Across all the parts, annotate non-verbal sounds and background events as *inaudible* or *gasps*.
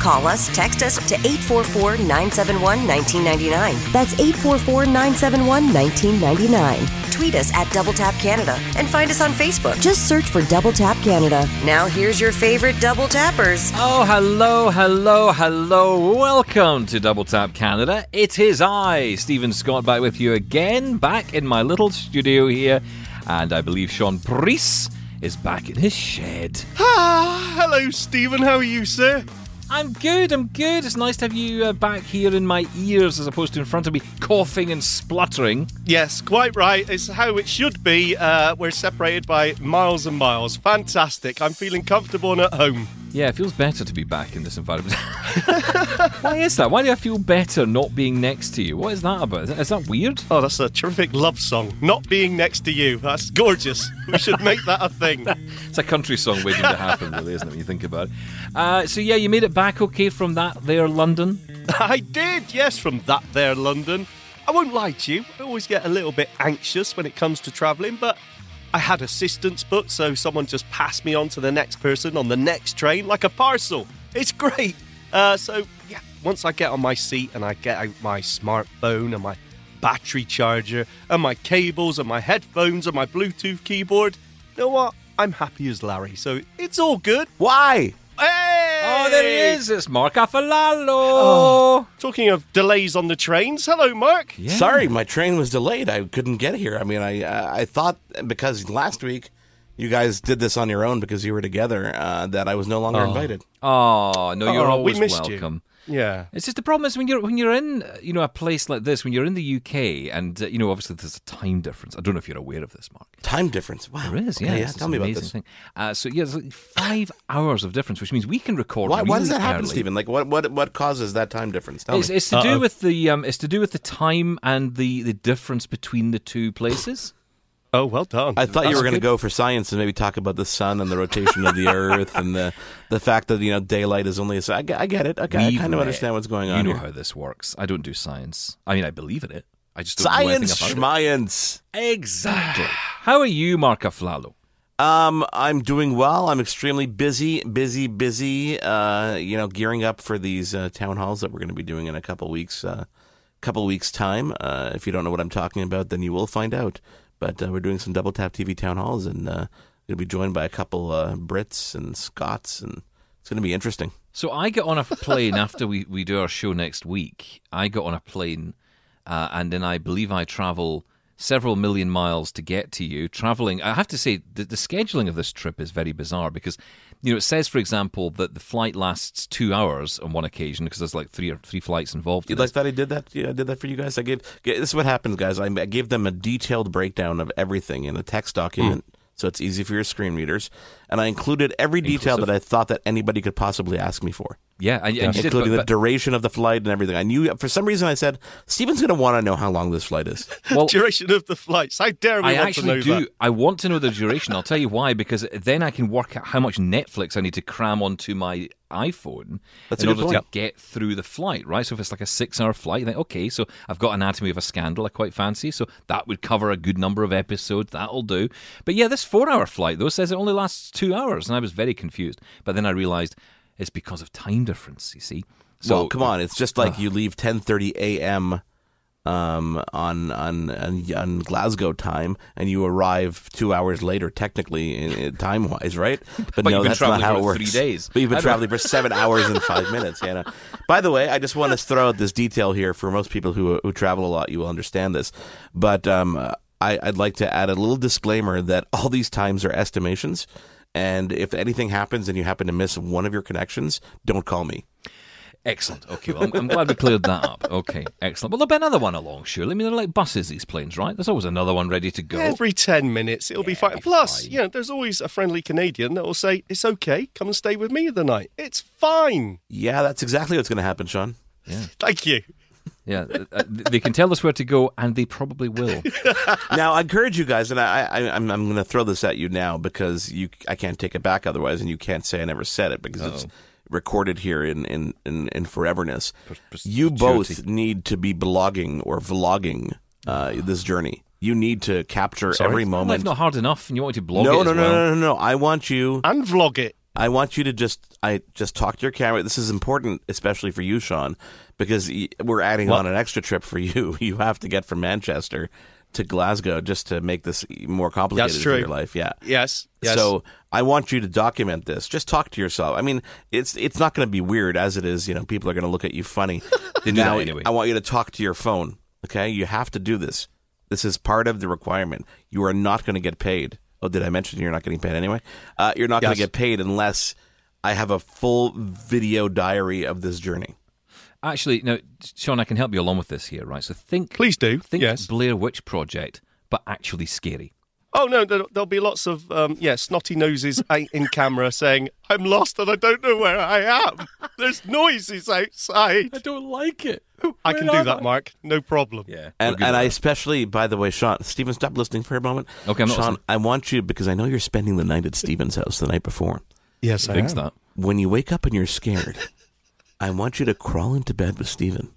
Call us, text us to 844 971 1999. That's 844 971 1999. Tweet us at Double Tap Canada and find us on Facebook. Just search for Double Tap Canada. Now, here's your favorite double tappers. Oh, hello, hello, hello. Welcome to Double Tap Canada. It is I, Stephen Scott, back with you again, back in my little studio here. And I believe Sean Preece is back in his shed. Ah, hello, Stephen. How are you, sir? I'm good, I'm good. It's nice to have you uh, back here in my ears as opposed to in front of me, coughing and spluttering. Yes, quite right. It's how it should be. Uh, we're separated by miles and miles. Fantastic. I'm feeling comfortable and at home. Yeah, it feels better to be back in this environment. *laughs* Why is that? Why do I feel better not being next to you? What is that about? Is that, is that weird? Oh, that's a terrific love song. Not being next to you. That's gorgeous. We should make that a thing. *laughs* It's a country song waiting to happen, really, isn't it, when you think about it? Uh, so, yeah, you made it back okay from that there, London? I did, yes, from that there London. I won't lie to you. I always get a little bit anxious when it comes to travelling, but I had assistance booked, so someone just passed me on to the next person on the next train like a parcel. It's great. Uh, so, yeah, once I get on my seat and I get out my smartphone and my battery charger and my cables and my headphones and my Bluetooth keyboard, you know what? I'm happy as Larry, so it's all good. Why? Hey! Oh, there he is. It's Mark Aflalo. Oh, talking of delays on the trains, hello, Mark. Yeah. Sorry, my train was delayed. I couldn't get here. I mean, I uh, I thought because last week you guys did this on your own because you were together uh, that I was no longer invited. Oh, no, you're Oh, we always missed you. Welcome. Yeah. It's just the problem is when you're when you're in you know a place like this when you're in the UK and uh, you know obviously there's a time difference. I don't know if you're aware of this, Mark. Time difference. Wow. There is, Okay, yeah. yeah. it's Tell me about amazing this. Thing. Uh, so yeah, there's like five *laughs* hours of difference, which means we can record. Why, why does really that happen, early. Stephen? Like, what what what causes that time difference? Tell It's, me. it's to do Uh-oh. with the um, it's to do with the time and the, the difference between the two places. Oh, well done. I thought you were going to go for science and maybe talk about the sun and the rotation of the *laughs* Earth and the the fact that you know daylight is only. A, I, get- I get it. Okay, I kind of understand what's going on. You know here. how this works. I don't do science. I mean, I believe in it. I just don't know anything Science, schmience. Exactly. How are you, Mark Aflalo? Um, I'm doing well. I'm extremely busy, busy, busy. Uh, you know, gearing up for these uh, town halls that we're going to be doing in a couple weeks. Uh, couple weeks time. Uh, if you don't know what I'm talking about, then you will find out. But uh, we're doing some double tap TV town halls, and uh, going to be joined by a couple uh, Brits and Scots, and it's going to be interesting. So I get on a plane after we, we do our show next week. I get on a plane, uh, and then I believe I travel several million miles to get to you. Traveling, I have to say, the, the scheduling of this trip is very bizarre because, you know, it says, for example, that the flight lasts two hours on one occasion because there's like three or three flights involved. in like that I did that? Yeah, I did that for you guys. I gave. This is what happens, guys. I gave them a detailed breakdown of everything in a text document, hmm. so it's easy for your screen readers. And I included every detail Inclusive. that I thought that anybody could possibly ask me for, Yeah, and, and you did, including but- the but- duration of the flight and everything. I knew for some reason I said Steven's going to want to know how long this flight is. *laughs* well, Duration of the flights. How dare we I want actually to know do. that? I want to know the duration. I'll tell you why. Because then I can work out how much Netflix I need to cram onto my iPhone That's in a good order to get through the flight. Right. So if it's like a six-hour flight, you think, okay, so I've got Anatomy of a Scandal. I quite fancy. So that would cover a good number of episodes. That'll do. But yeah, this four-hour flight though says it only lasts two hours, and I was very confused. But then I realised it's because of time difference. You see. So well, come on, it's just like you leave 10:30 a.m. Um, on, on on on Glasgow time, and you arrive two hours later, technically time wise, right? *laughs* But no, that's not how it works. three days. But you've been traveling for seven hours and five *laughs* minutes. You know. By the way, I just want to throw out this detail here for most people who who travel a lot. You will understand this, but um, I, I'd like to add a little disclaimer that all these times are estimations. And if anything happens and you happen to miss one of your connections, don't call me. Excellent. Okay, well, I'm, I'm glad we cleared that up. Okay, excellent. Well, there'll be another one along, surely. I mean, they're like buses, these planes, right? There's always another one ready to go. Every 10 minutes, it'll be fine. be Plus, fine. you know, there's always a friendly Canadian that will say, It's okay, come and stay with me the night. It's fine. Yeah, that's exactly what's going to happen, Sean. Yeah. Thank you. Yeah, uh, uh, they can tell us where to go, and they probably will. *laughs* now, I encourage you guys, and I, I, I'm, I'm going to throw this at you now because you, I can't take it back otherwise, and you can't say I never said it because it's recorded here in in in, in foreverness. pers- you both need to be blogging or vlogging uh, this journey. You need to capture every Life's moment. not hard enough, and you want to blog no, it no, as no, well. no, no, no. I want you. And vlog it. I want you to just I just talk to your camera. This is important, especially for you, Sean, because we're adding What? on an extra trip for *laughs* you. You have to get from Manchester to Glasgow just to make this more complicated That's for true. your life. Yeah. Yes. yes. So I want you to document this. Just talk to yourself. I mean, it's it's not going to be weird as it is. You know, people are going to look at you funny. *laughs* Now, anyway. I want you to talk to your phone. Okay, you have to do this. This is part of the requirement. You are not going to get paid. Oh, did I mention you're not getting paid anyway? Uh, you're not going to get paid unless I have a full video diary of this journey. Actually, no, Sean, I can help you along with this here, right? So think, Please do. think Yes. Blair Witch Project, but actually scary. Oh no, there, there'll be lots of um, yeah snotty noses *laughs* in camera saying, "I'm lost and I don't know where I am." *laughs* There's noises outside. I don't like it. *laughs* I can do that, Mark. No problem. Yeah, And, we're and I especially, by the way, Sean, Stephen, stop listening for a moment. Okay, I'm not Sean, listening. I want you because I know you're spending the night at Stephen's house the night before. Yes, I Fix am. that. When you wake up and you're scared, I want you to crawl into bed with Stephen.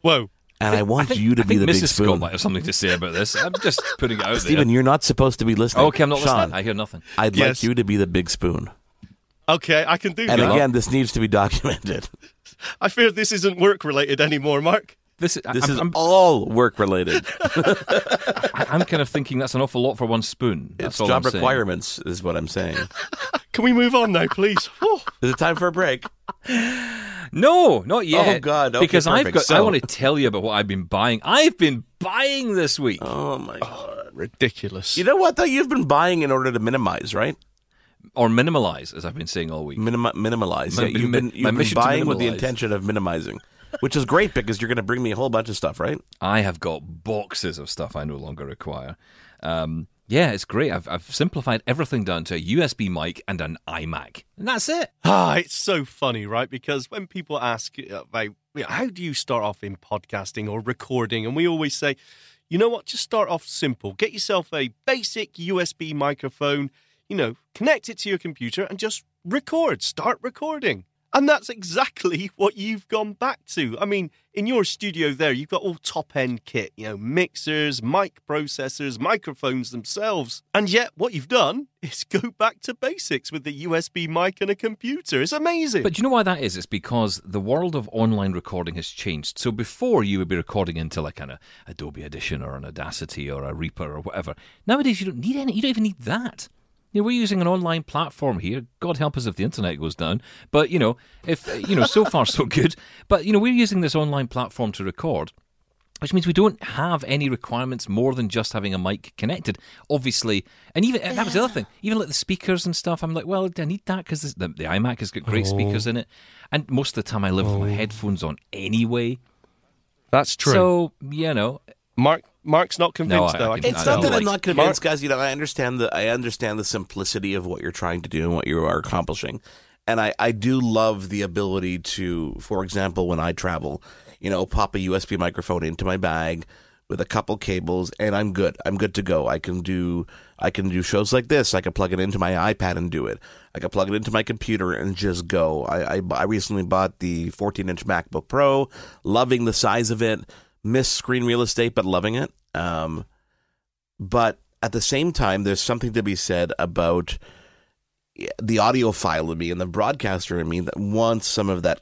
Whoa. And I, want I think, you to I be think the Mrs. big Scott spoon. might have something to say about this. I'm just putting it out there. Stephen, there. you're not supposed to be listening. Okay, I'm not Sean, listening. I hear nothing. I'd Yes. like you to be the big spoon. Okay, I can do And that. And again, this needs to be documented. I fear this isn't work related anymore, Mark. This, This I'm, is I'm, all work related. *laughs* I'm kind of thinking that's an awful lot for one spoon. That's It's all job I'm saying. requirements, is what I'm saying. *laughs* Can we move on now, please? *laughs* Is it time for a break? No, not yet. Oh, God. Okay, because I've perfect. got. I want to tell you about what I've been buying. I've been buying this week, Oh my god! Ridiculous. You know what? Though you've been buying in order to minimize, right? or minimalize, as I've been saying all week. Minima- minimalize. My- Yeah, you've been, you've been buying with the intention of minimizing, which is great because you're going to bring me a whole bunch of stuff, right? I have got boxes of stuff I no longer require. Um, yeah, it's great. I've, I've simplified everything down to a USB mic and an iMac, and that's it. Ah, it's so funny, right? Because when people ask about how do you start off in podcasting or recording, and we always say, you know what, just start off simple. Get yourself a basic USB microphone, you know, connect it to your computer and just record, start recording. And that's exactly *laughs* what you've gone back to. I mean, in your studio there, you've got all top end kit, you know, mixers, mic processors, microphones themselves. And yet, what you've done *laughs* is go back to basics with the USB mic and a computer. It's amazing. But do you know why that is? It's because the world of online recording has changed. So before you would be recording into like an Adobe Audition or an Audacity or a Reaper or whatever. Nowadays you don't need any. You don't even need that. You know, we're using an online platform here. God help us if the internet goes down. But you know, if you know, so far so good. But you know, we're using this online platform to record. Which means we don't have any requirements more than just having a mic connected. Obviously, and even that was the other thing. Even like the speakers and stuff, I'm like, well, I need that? Because the, the iMac has got great speakers oh. in it, and most of the time I live with my oh. headphones on anyway. That's true. So you know, Mark, Mark's not convinced I- though. I I can- can It's not don't that I'm not convinced, guys. You know, I understand the I understand the simplicity of what you're trying to do and what you are accomplishing, and I I do love the ability to, for example, when I travel, you know, pop a USB microphone into my bag with a couple cables, and I'm good. I'm good to go. I can do I can do shows like this. I can plug it into my iPad and do it. I can plug it into my computer and just go. I I, I recently bought the 14 inch MacBook Pro, loving the size of it. Miss screen real estate, but loving it. Um, but at the same time, there's something to be said about the audiophile in me and the broadcaster in me that wants some of that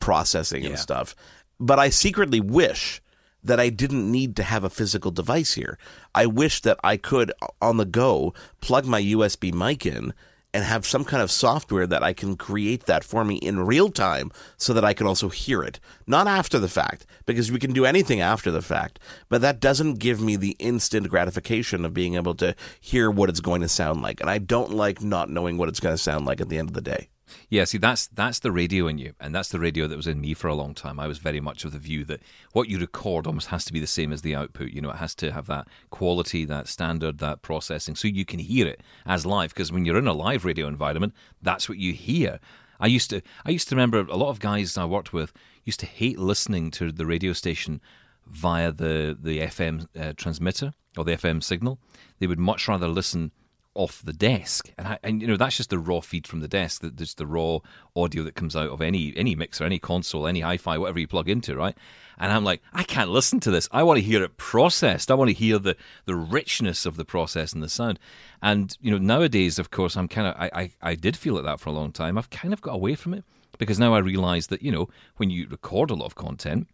processing Yeah. and stuff. But I secretly wish that I didn't need to have a physical device here. I wish that I could, on the go, plug my USB mic in and have some kind of software that I can create that for me in real time so that I can also hear it. Not after the fact, because we can do anything after the fact, but that doesn't give me the instant gratification of being able to hear what it's going to sound like. And I don't like not knowing what it's going to sound like at the end of the day. Yeah, see, that's that's the radio in you, and that's the radio that was in me for a long time. I was very much of the view that what you record almost has to be the same as the output. You know, it has to have that quality, that standard, that processing, so you can hear it as live. Because when you're in a live radio environment, that's what you hear. I used to, I used to remember a lot of guys I worked with used to hate listening to the radio station via the the FM uh, transmitter or the FM signal. They would much rather listen off the desk, and I, and you know that's just the raw feed from the desk. That the raw audio that comes out of any any mixer, any console, any hi-fi, whatever you plug into, right? And I'm like, I can't listen to this. I want to hear it processed. I want to hear the the richness of the process and the sound. And you know, nowadays, of course, I'm kind of I, I I did feel like that for a long time. I've kind of got away from it because now I realise that you know when you record a lot of content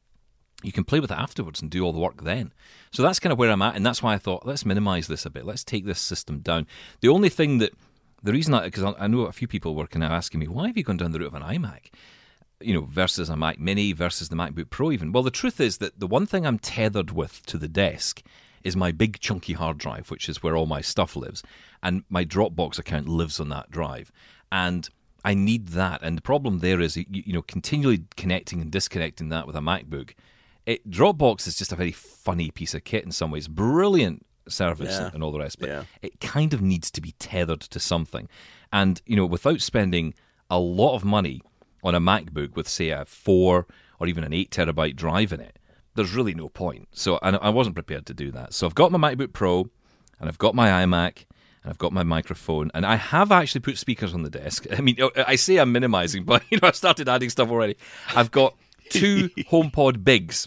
you can play with it afterwards and do all the work then. So that's kind of where I'm at, and that's why I thought let's minimize this a bit. Let's take this system down. The only thing that the reason I because I know a few people were kind of asking me why have you gone down the route of an iMac, you know, versus a Mac Mini versus the MacBook Pro even. Well, the truth is that the one thing I'm tethered with to the desk is my big chunky hard drive, which is where all my stuff lives, and my Dropbox account lives on that drive, and I need that. And the problem there is, you, you know, continually connecting and disconnecting that with a MacBook it, Dropbox is just a very funny piece of kit in some ways. Brilliant service Yeah. and all the rest, but Yeah. it kind of needs to be tethered to something. And you know, without spending a lot of money on a MacBook with say a four or even an eight terabyte drive in it, there's really no point. So and I wasn't prepared to do that. So I've got my MacBook Pro and I've got my iMac. And I've got my microphone, and I have actually put speakers on the desk. *laughs* I mean, oh, I say I'm minimizing, *laughs* but you know, I've started adding stuff already. I've got two *laughs* HomePod Bigs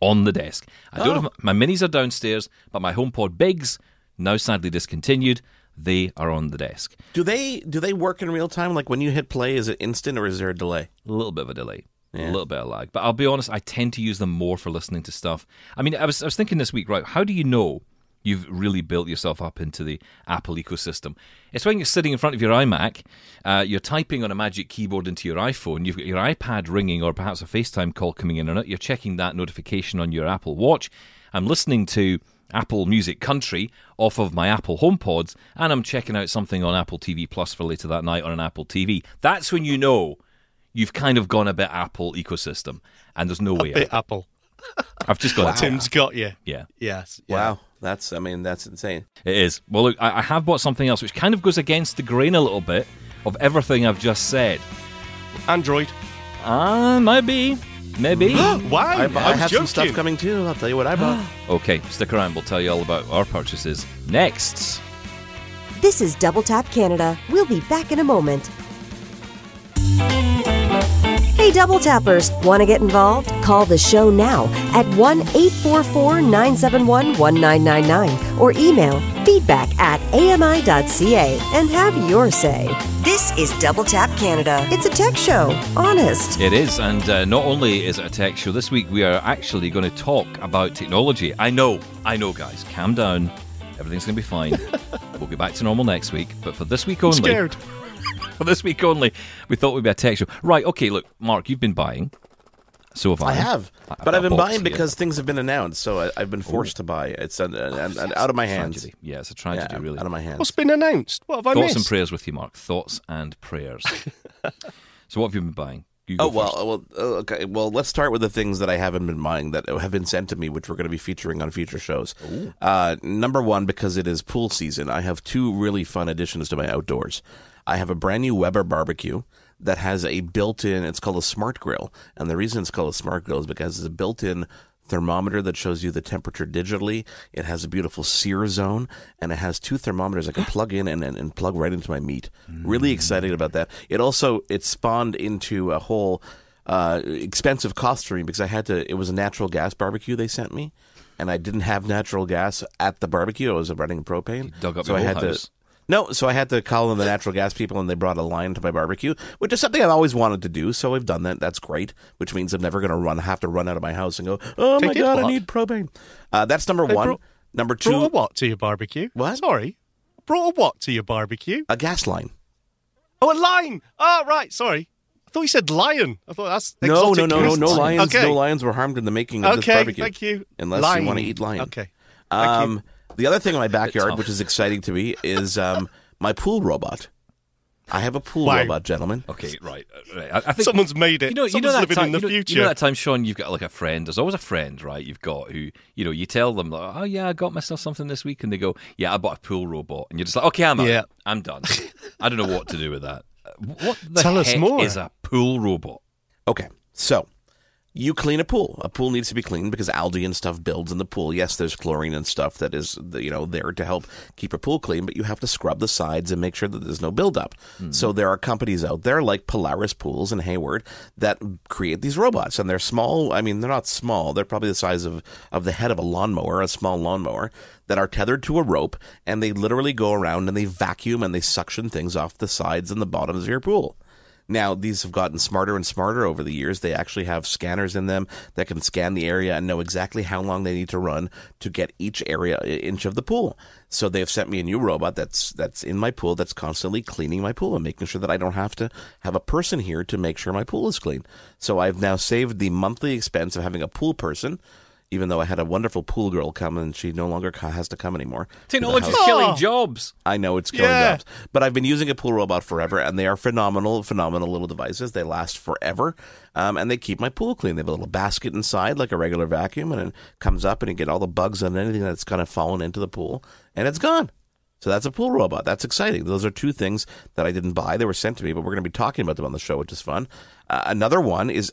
on the desk. I don't have oh. my minis are downstairs, but my HomePod Bigs now sadly discontinued. They are on the desk. Do they do they work in real time? Like when you hit play, is it instant or is there a delay? A little bit of a delay. Yeah. A little bit of lag. But I'll be honest, I tend to use them more for listening to stuff. I mean, I was I was thinking this week, right, how do you know you've really built yourself up into the Apple ecosystem? It's when you're sitting in front of your iMac, uh, you're typing on a magic keyboard into your iPhone, you've got your iPad ringing or perhaps a FaceTime call coming in on it, you're checking that notification on your Apple Watch. I'm listening to Apple Music Country off of my Apple HomePods, and I'm checking out something on Apple TV Plus for later that night on an Apple TV. That's when you know you've kind of gone a bit Apple ecosystem, and there's no way A Bit out. Apple. I've just got to *laughs* Tim's got you. Yeah, Yes. yeah. Wow, that's I mean that's insane. it is. Well, look, I, I have bought something else which kind of goes against the grain a little bit of everything I've just said. Android. Ah, maybe, maybe. *gasps* Why? I, I, was have joking. some stuff coming too. I'll tell you what I bought. *gasps* okay, stick around. We'll tell you all about our purchases next. This is Double Tap Canada. We'll be back in a moment. Hey, Double Tappers, want to get involved? Call the show now at 1 844 971 1999 or email feedback at ami.ca and have your say. This is Double Tap Canada. It's a tech show, honest. It is, and uh, not only is it a tech show, this week we are actually going to talk about technology. I know, I know, guys, calm down. Everything's going to be fine. *laughs* we'll be back to normal next week, but for this week only, Scared. *laughs* for this week only, we thought we'd be a tech show. Right, okay, look, Mark, you've been buying. So have I. I have, I've but I've been buying here. because things have been announced, so I, I've been forced to buy. It's an, an, an, an out of my hands. Tragedy. Yeah, it's a tragedy, Yeah, really. out of my hands. What's been announced? What have I Thoughts missed? and prayers with you, Mark. Thoughts and prayers. *laughs* so, what have you been buying? You Oh well, first. well, uh, okay. Well, let's start with the things that I haven't been buying that have been sent to me, which we're going to be featuring on future shows. Uh, number one, because it is pool season, I have two really fun additions to my outdoors. I have a brand new Weber barbecue that has a built-in. It's called a Smart Grill, and the reason it's called a Smart Grill is because it's a built-in thermometer that shows you the temperature digitally. It has a beautiful sear zone, and it has two thermometers I can plug in and, and, and plug right into my meat. Really excited about that. It also it spawned into a whole uh, expensive cost for me because I had to. It was a natural gas barbecue they sent me, and I didn't have natural gas at the barbecue. I was running propane, dug up so I had house. to. No, so I had to call in the natural gas people, and they brought a line to my barbecue, which is something I've always wanted to do. So I've done that. That's great. Which means I'm never going to run, have to run out of my house and go, "Oh They my god, I need propane." Uh, that's number one. number Brought a two, what to your barbecue? What? Sorry. Brought a what to your barbecue? a gas line. Oh, a line. Oh, right. Sorry. I thought you said lion. I thought that's No, no, no, no, no lions. Okay. No lions were harmed in the making of this Okay, barbecue. thank you. Unless Lion. you want to eat lion. Okay. Thank you. The other thing in my backyard, which is exciting to me, is um, my pool robot. I have a pool Wow. robot, gentlemen. Okay, right. right. I, I think Someone's made it. You know, you know that living time, in the you know, future. You know that time, Sean. You've got like a friend. There's always a friend, right? You've got who you know. You tell them, like, "Oh yeah, I got myself something this week," and they go, "Yeah, I bought a pool robot," and you're just like, "Okay, I'm out. Yeah. I'm done. I don't know what to do with that." What the Tell us more. is a pool robot? Okay, so you clean a pool. A pool needs to be cleaned because algae and stuff builds in the pool. Yes, there's chlorine and stuff that is you know there to help keep a pool clean, but you have to scrub the sides and make sure that there's no buildup. Hmm. So there are companies out there like Polaris Pools and Hayward that create these robots, and they're small. I mean, they're not small. They're probably the size of of the head of a lawnmower, a small lawnmower, that are tethered to a rope, and they literally go around and they vacuum and they suction things off the sides and the bottoms of your pool. Now, these have gotten smarter and smarter over the years. They actually have scanners in them that can scan the area and know exactly how long they need to run to get each area inch of the pool. So they've sent me a new robot that's that's in my pool that's constantly cleaning my pool and making sure that I don't have to have a person here to make sure my pool is clean. So I've now saved the monthly expense of having a pool person. Even though I had a wonderful pool girl come and she no longer has to come anymore. to the Technology's killing jobs. I know it's killing Yeah. jobs, but I've been using a pool robot forever, and they are phenomenal, phenomenal little devices. They last forever, um, and they keep my pool clean. They have a little basket inside, like a regular vacuum, and it comes up and you get all the bugs and anything that's kind of fallen into the pool, and it's gone. So that's a pool robot. That's exciting. Those are two things that I didn't buy. They were sent to me, but we're going to be talking about them on the show, which is fun. Uh, another one is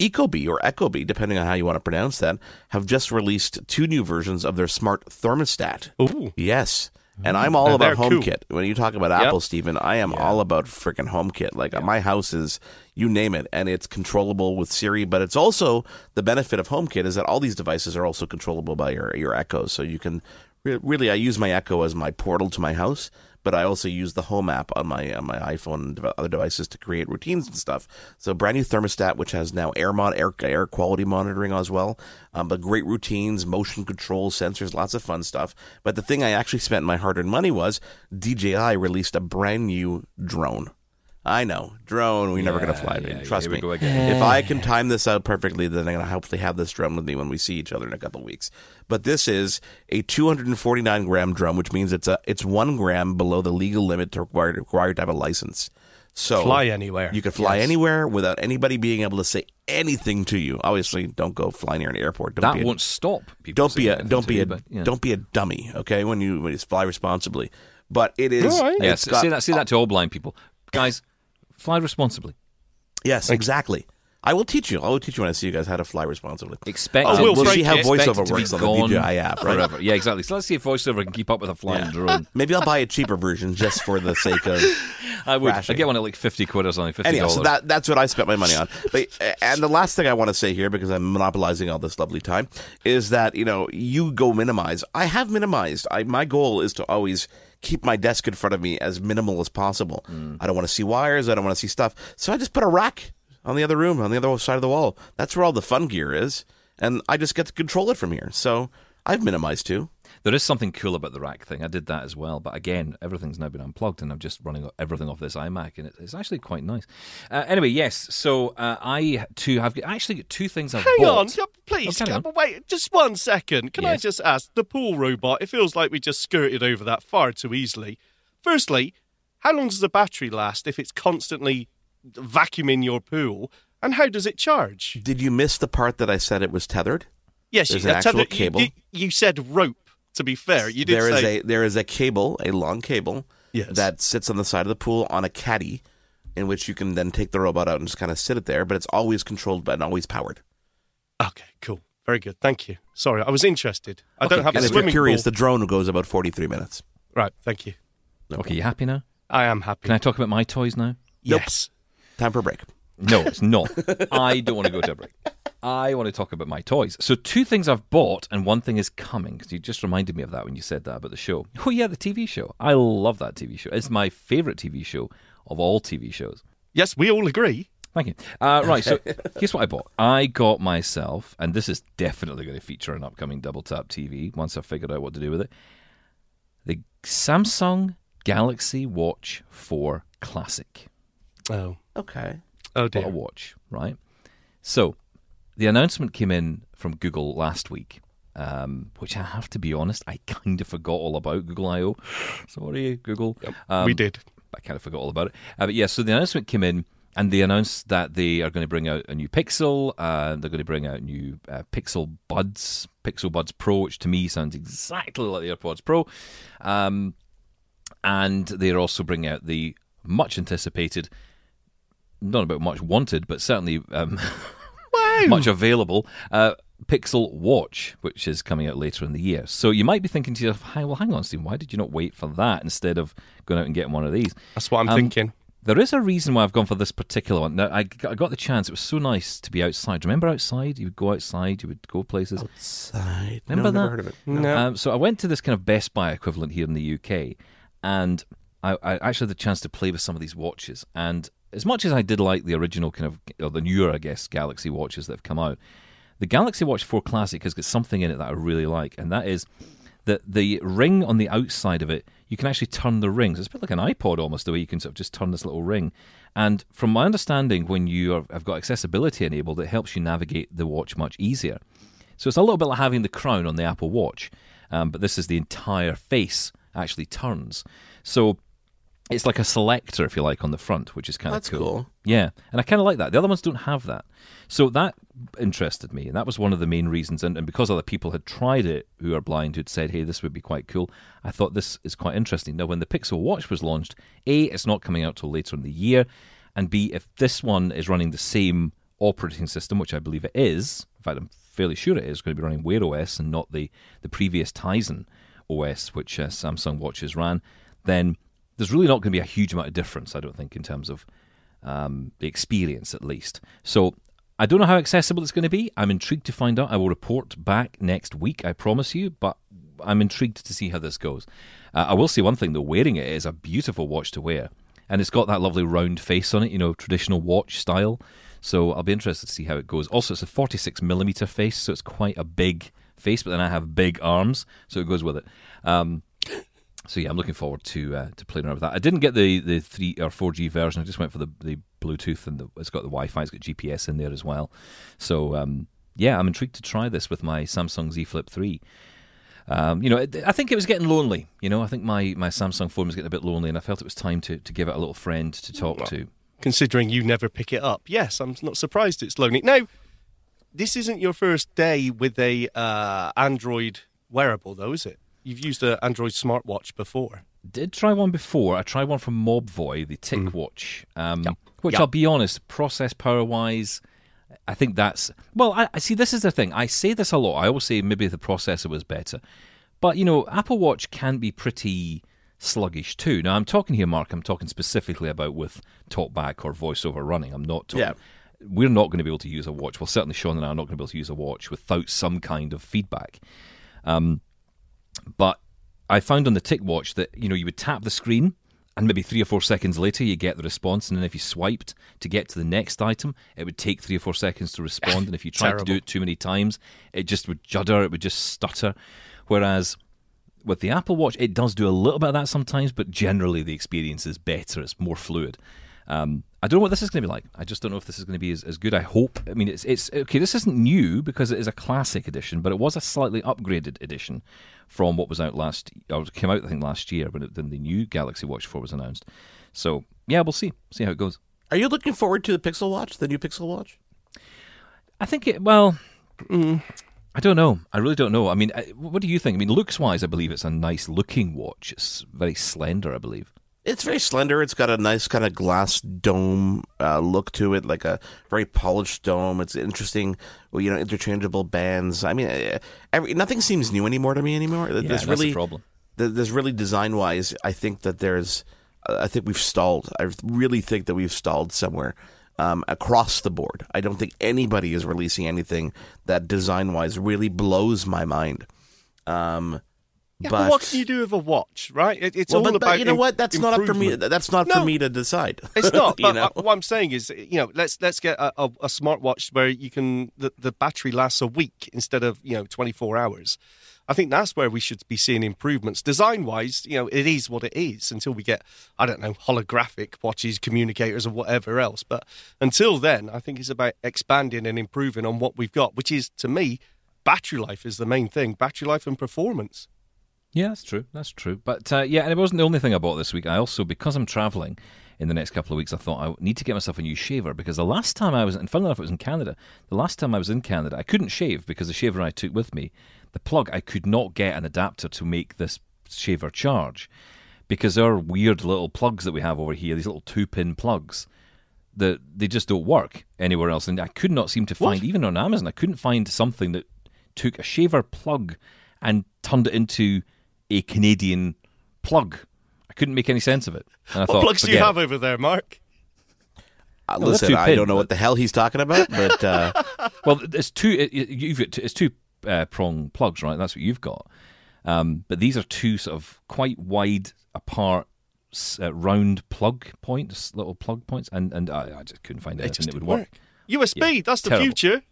Ecobee or Ecobee, depending on how you want to pronounce that, have just released two new versions of their smart thermostat. Ooh. Yes. And I'm all about they're cool. HomeKit. When you talk about Apple, Stephen, I am all about freaking HomeKit. Like my house is, you name it, and it's controllable with Siri. But it's also the benefit of HomeKit is that all these devices are also controllable by your your Echo. So you can re- really, I use my Echo as my portal to my house. But I also use the Home app on my on my iPhone and other devices to create routines and stuff. So brand new thermostat, which has now air mod air, air quality monitoring as well. Um, but great routines, motion control, sensors, lots of fun stuff. But the thing I actually spent my hard earned money was DJI released a brand new drone. I know drone. We're never going to fly. yeah, man. yeah, Trust here me. go again. If I can time this out perfectly, then I'm going to hopefully have this drone with me when we see each other in a couple weeks. But this is a 249 gram drone, which means it's a it's one gram below the legal limit to required required to have a license. So Fly anywhere. You can fly Yes. anywhere without anybody being able to say anything to you. Obviously, don't go fly near an airport. Don't That be a, won't stop people. don't be a don't to be you, a but, yeah. don't be a dummy. Okay, when you when you fly responsibly. But it is All right. Yes, it's got- say that. Say that to all blind people, guys. Fly responsibly. Yes, exactly. I will teach you. I will teach you when I see you guys how to fly responsibly. Expect. Oh, we'll we'll see how voiceover it to be works on the DJI app, right? forever. Yeah, exactly. So let's see if voiceover can keep up with a flying drone. *laughs* Maybe I'll buy a cheaper version just for the sake of. *laughs* I would. I get one at like fifty quid or something. Fifty Anyhow, so that that's what I spent my money on. But and the last thing I want to say here, because I'm monopolizing all this lovely time, is that you know you go minimize. I have minimized. I my goal is to always keep my desk in front of me as minimal as possible. Mm. I don't want to see wires. I don't want to see stuff. So I just put a rack on the other room, on the other side of the wall. That's where all the fun gear is, and I just get to control it from here. So I've minimized too. There is something cool about the rack thing. I did that as well, but again, everything's now been unplugged, and I'm just running everything off this iMac, and it's actually quite nice. Uh, anyway, yes. So uh, I too have actually got two things I've Hang bought. on, please. Oh, carry on. wait, just one second. Can I just ask the pool robot? It feels like we just skirted over that far too easily. Firstly, how long does the battery last if it's constantly vacuuming your pool? And how does it charge? Did you miss the part that I said it was tethered? Yes, There's you, an actual tether- you- cable. You, you said rope. To be fair, you did There is say a there is a cable, a long cable Yes. that sits on the side of the pool on a caddy, in which you can then take the robot out and just kind of sit it there. But it's always controlled and always powered. Okay, cool, very good. Thank you. Sorry, I was interested. I don't have And a if you're swimming curious, pool. the drone goes about forty three minutes. Right, thank you. Okay, you happy now? I am happy. Can I talk about my toys now? yes. Time for a break. No, it's not. I don't want to go to a break. *laughs* I want to talk about my toys. So, two things I've bought, and one thing is coming. Because you just reminded me of that when you said that about the show. *laughs* Oh yeah, the TV show. I love that TV show. It's my favorite TV show of all TV shows. Yes, we all agree. Thank you. Uh, right, so *laughs* here's what I bought. I got myself, and this is definitely going to feature an upcoming Double Tap TV once I've figured out what to do with it. The Samsung Galaxy Watch 4 Classic. Oh, Okay. oh What a watch, right? So the announcement came in from Google last week, um, which I have to be honest, I kind of forgot all about Google I/O. Sorry, Google. Um, we did. I kind of forgot all about it. Uh, but yeah, so the announcement came in, and they announced that they are going to bring out a new Pixel. Uh, they're going to bring out new uh, Pixel Buds, Pixel Buds Pro, which to me sounds exactly like the AirPods Pro. Um, and they're also bringing out the much anticipated, not about much wanted, but certainly um, *laughs* much available. Uh, Pixel Watch, which is coming out later in the year. So you might be thinking to yourself, "Hey, well, hang on, Steve, why did you not wait for that instead of going out and getting one of these?" That's what I'm Um, thinking. There is a reason why I've gone for this particular one. Now, I I got the chance. It was so nice to be outside. Remember outside? You would go outside. You would go places. Side. Remember no, never that? heard of it. No. Um, so I went to this kind of Best Buy equivalent here in the UK, and I, I actually had the chance to play with some of these watches. And as much as I did like the original kind of, or the newer, I guess, Galaxy watches that have come out, the Galaxy Watch 4 Classic has got something in it that I really like, and that is that the ring on the outside of it, you can actually turn the rings. It's a bit like an iPod almost, the way you can sort of just turn this little ring. And from my understanding, when you are, have got accessibility enabled, it helps you navigate the watch much easier. So it's a little bit like having the crown on the Apple Watch, um, but this is the entire face actually turns. So it's like a selector, if you like, on the front, which is kind of That's cool. Yeah, and I kind of like that. The other ones don't have that. So that interested me, and that was one of the main reasons. And, and because other people had tried it who are blind, who'd said, hey, this would be quite cool, I thought this is quite interesting. Now, when the Pixel Watch was launched, A, it's not coming out till later in the year, and B, if this one is running the same operating system, which I believe it is, in fact, I'm fairly sure it is going to be running Wear OS and not the, the previous Tizen OS, which uh, Samsung watches ran, then there's really not going to be a huge amount of difference, I don't think, in terms of um, the experience at least. So I don't know how accessible it's going to be. I'm intrigued to find out. I will report back next week, I promise you, but I'm intrigued to see how this goes. Uh, I will say one thing though, wearing it is a beautiful watch to wear. And it's got that lovely round face on it, you know, traditional watch style. So I'll be interested to see how it goes. Also, it's a 46 millimeter face, so it's quite a big face, but then I have big arms, so it goes with it. Um, so yeah, I'm looking forward to uh, to playing around with that. I didn't get the, the three or four G version. I just went for the, the Bluetooth and the, it's got the Wi-Fi. It's got GPS in there as well. So um, yeah, I'm intrigued to try this with my Samsung Z Flip three. Um, you know, it, I think it was getting lonely. You know, I think my, my Samsung phone was getting a bit lonely, and I felt it was time to, to give it a little friend to talk to. Considering you never pick it up, yes, I'm not surprised it's lonely. Now, this isn't your first day with a uh, Android wearable, though, is it? You've used an Android smartwatch before. Did try one before. I tried one from Mobvoi, the TicWatch, um, Yep. which Yep. I'll be honest, process power wise, I think that's well. I, I see. This is the thing. I say this a lot. I always say maybe the processor was better, but you know, Apple Watch can be pretty sluggish too. Now, I'm talking here, Mark. I'm talking specifically about with talkback or voiceover running. I'm not talking. Yeah. We're not going to be able to use a watch. Well, certainly Sean and I are not going to be able to use a watch without some kind of feedback. But I found on the TicWatch that you know you would tap the screen, and maybe three or four seconds later you get the response, and then if you swiped to get to the next item, it would take three or four seconds to respond, and if you *laughs* tried to do it too many times, it just would judder, it would just stutter. Whereas with the Apple Watch, it does do a little bit of that sometimes, but generally the experience is better. It's more fluid. Um, I don't know what this is going to be like. I just don't know if this is going to be as, as good. I hope. I mean, it's it's okay. This isn't new because it is a classic edition, but it was a slightly upgraded edition from what was out last or came out I think last year when, it, when the new Galaxy Watch 4 was announced. So yeah, we'll see see how it goes. Are you looking forward to the Pixel Watch, the new Pixel Watch? I think it. Well, mm, I don't know. I really don't know. I mean, I, what do you think? I mean, looks wise, I believe it's a nice looking watch. It's very slender, I believe. It's very slender. It's got a nice kind of glass dome uh, look to it, like a very polished dome. It's interesting, you know, interchangeable bands. I mean, uh, every, nothing seems new anymore to me anymore. Yeah, there's that's the really problem. There's really design wise. I think that there's. I think we've stalled. I really think that we've stalled somewhere um, across the board. I don't think anybody is releasing anything that design wise really blows my mind. Um, Yeah, but, but, what can you do with a watch, right? It, it's well, all but, about but you know what? That's not up for me. That's not No. for me to decide. *laughs* It's not. *laughs* you know? uh, what I'm saying is, you know, let's let's get a, a, a smartwatch where you can the, the battery lasts a week instead of you know 24 hours. I think that's where we should be seeing improvements. Design wise, you know, it is what it is until we get I don't know holographic watches, communicators, or whatever else. But until then, I think it's about expanding and improving on what we've got, which is to me, battery life is the main thing. Battery life and performance. Yeah, that's true. That's true. But uh, yeah, and it wasn't the only thing I bought this week. I also, because I'm traveling in the next couple of weeks, I thought I need to get myself a new shaver because the last time I was, and fun enough, it was in Canada. The last time I was in Canada, I couldn't shave because the shaver I took with me, the plug, I could not get an adapter to make this shaver charge because our weird little plugs that we have over here, these little two pin plugs, that they just don't work anywhere else, and I could not seem to find What? even on Amazon. I couldn't find something that took a shaver plug and turned it into a Canadian plug. I couldn't make any sense of it. And I What thought, plugs do you have it. over there, Mark? Uh, Well, that's listen, I pin, don't know but- what the hell he's talking about, but uh, *laughs* Well, it's two. It, it- you've got two, it's two uh, prong plugs, right? That's what you've got. Um, but these are two sort of quite wide apart, uh, round plug points, little plug points, and and I, I just couldn't find They anything just that would didn't work. USB, Yeah, that's the terrible. future.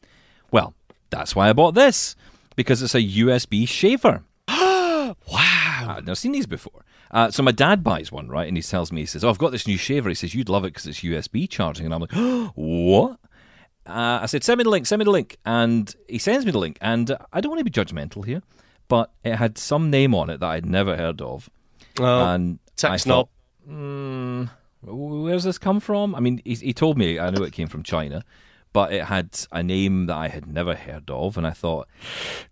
Well, that's why I bought this because it's a USB shaver. *gasps* Wow. I'd never seen these before. Uh, so my dad buys one, right? And he tells me, he says, "Oh, I've got this new shaver." He says, "You'd love it because it's USB charging." And I'm like, *gasps* "What?" Uh, I said, "Send me the link. Send me the link." And he sends me the link. And uh, I don't want to be judgmental here, but it had some name on it that I'd never heard of. Oh, and snob. thought, mm, where's this come from? I mean, he, he told me I knew it came from China, but it had a name that I had never heard of, and I thought,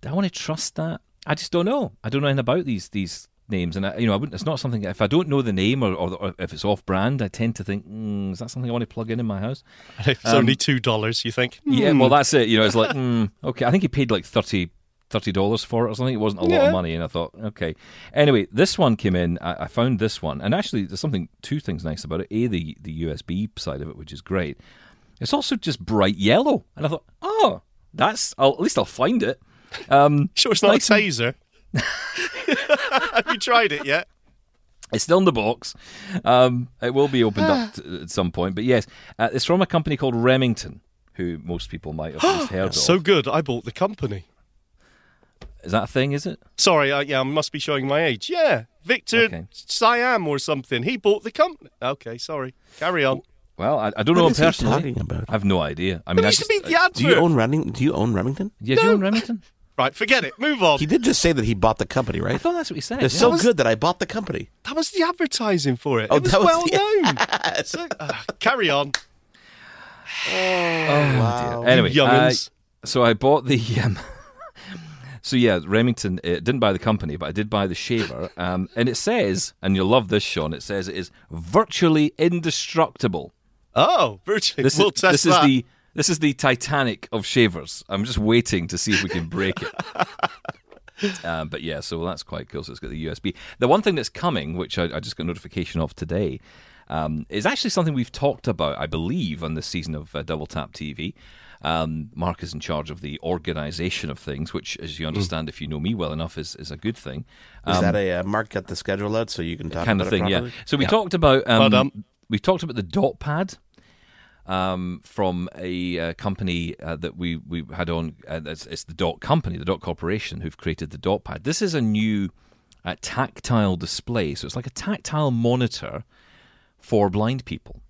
do I want to trust that? I just don't know. I don't know anything about these these names, and I, you know, I wouldn't, it's not something. If I don't know the name or, or, or if it's off brand, I tend to think, mm, is that something I want to plug in in my house? *laughs* It's um, only two dollars, you think? Yeah, Hmm. well, that's it. You know, it's like, mm, okay. I think he paid like thirty thirty dollars for it or something. It wasn't a lot Yeah. of money, and I thought, okay. Anyway, this one came in. I, I found this one, and actually, there's something two things nice about it. A, the the USB side of it, which is great. It's also just bright yellow, and I thought, oh, that's. I'll, at least I'll find it. Um, Sure, it's not nice a taser. *laughs* Have you tried it yet? It's still in the box. Um, it will be opened up *gasps* t- at some point. But yes, uh, it's from a company called Remington, who most people might have at least *gasps* heard of. So good, I bought the company. is that a thing? Is it? Sorry, I, yeah, I must be showing my age. Yeah, Victor Okay. Kiam or something. He bought the company. Okay, sorry. Carry on. Well, I, I don't know what him is personally. talking about? I have no idea. I mean, I used to just, be the advert. Do you own Remington? Do you own Remington? yeah, do you own Remington? *laughs* Right, forget it. Move on. He did just say that he bought the company, right? I right? thought that's what he said. They're yeah. so was- good that I bought the company. That was the advertising for it. Oh, it was that was well the- known. *laughs* So, uh, carry on. Oh, dear. Anyway, uh, so I bought the. Um, *laughs* so yeah, Remington uh, didn't buy the company, but I did buy the shaver. Um, and it says, and you'll love this, Sean. It says it is virtually indestructible. Oh, virtually. This we'll is test this that. is the this is the Titanic of shavers. I'm just waiting to see if we can break it. um, *laughs* but yeah, so that's quite cool. So it's got the USB. The one thing that's coming, which I, I just got notification of today, um, is actually something we've talked about, I believe, on this season of uh, Double Tap TV. Um, Mark is in charge of the organisation of things, which, as you understand, if you know me well enough, is, is a good thing. Is that a uh, Mark got the schedule out so you can talk kind about of thing, it yeah. So we talked about um, Well we talked about the dot pad um, from a uh, company uh, that we, we had on. Uh, it's, it's the Dot Company, the Dot Corporation, who've created the Dot Pad. This is a new uh, tactile display, so it's like a tactile monitor for blind people.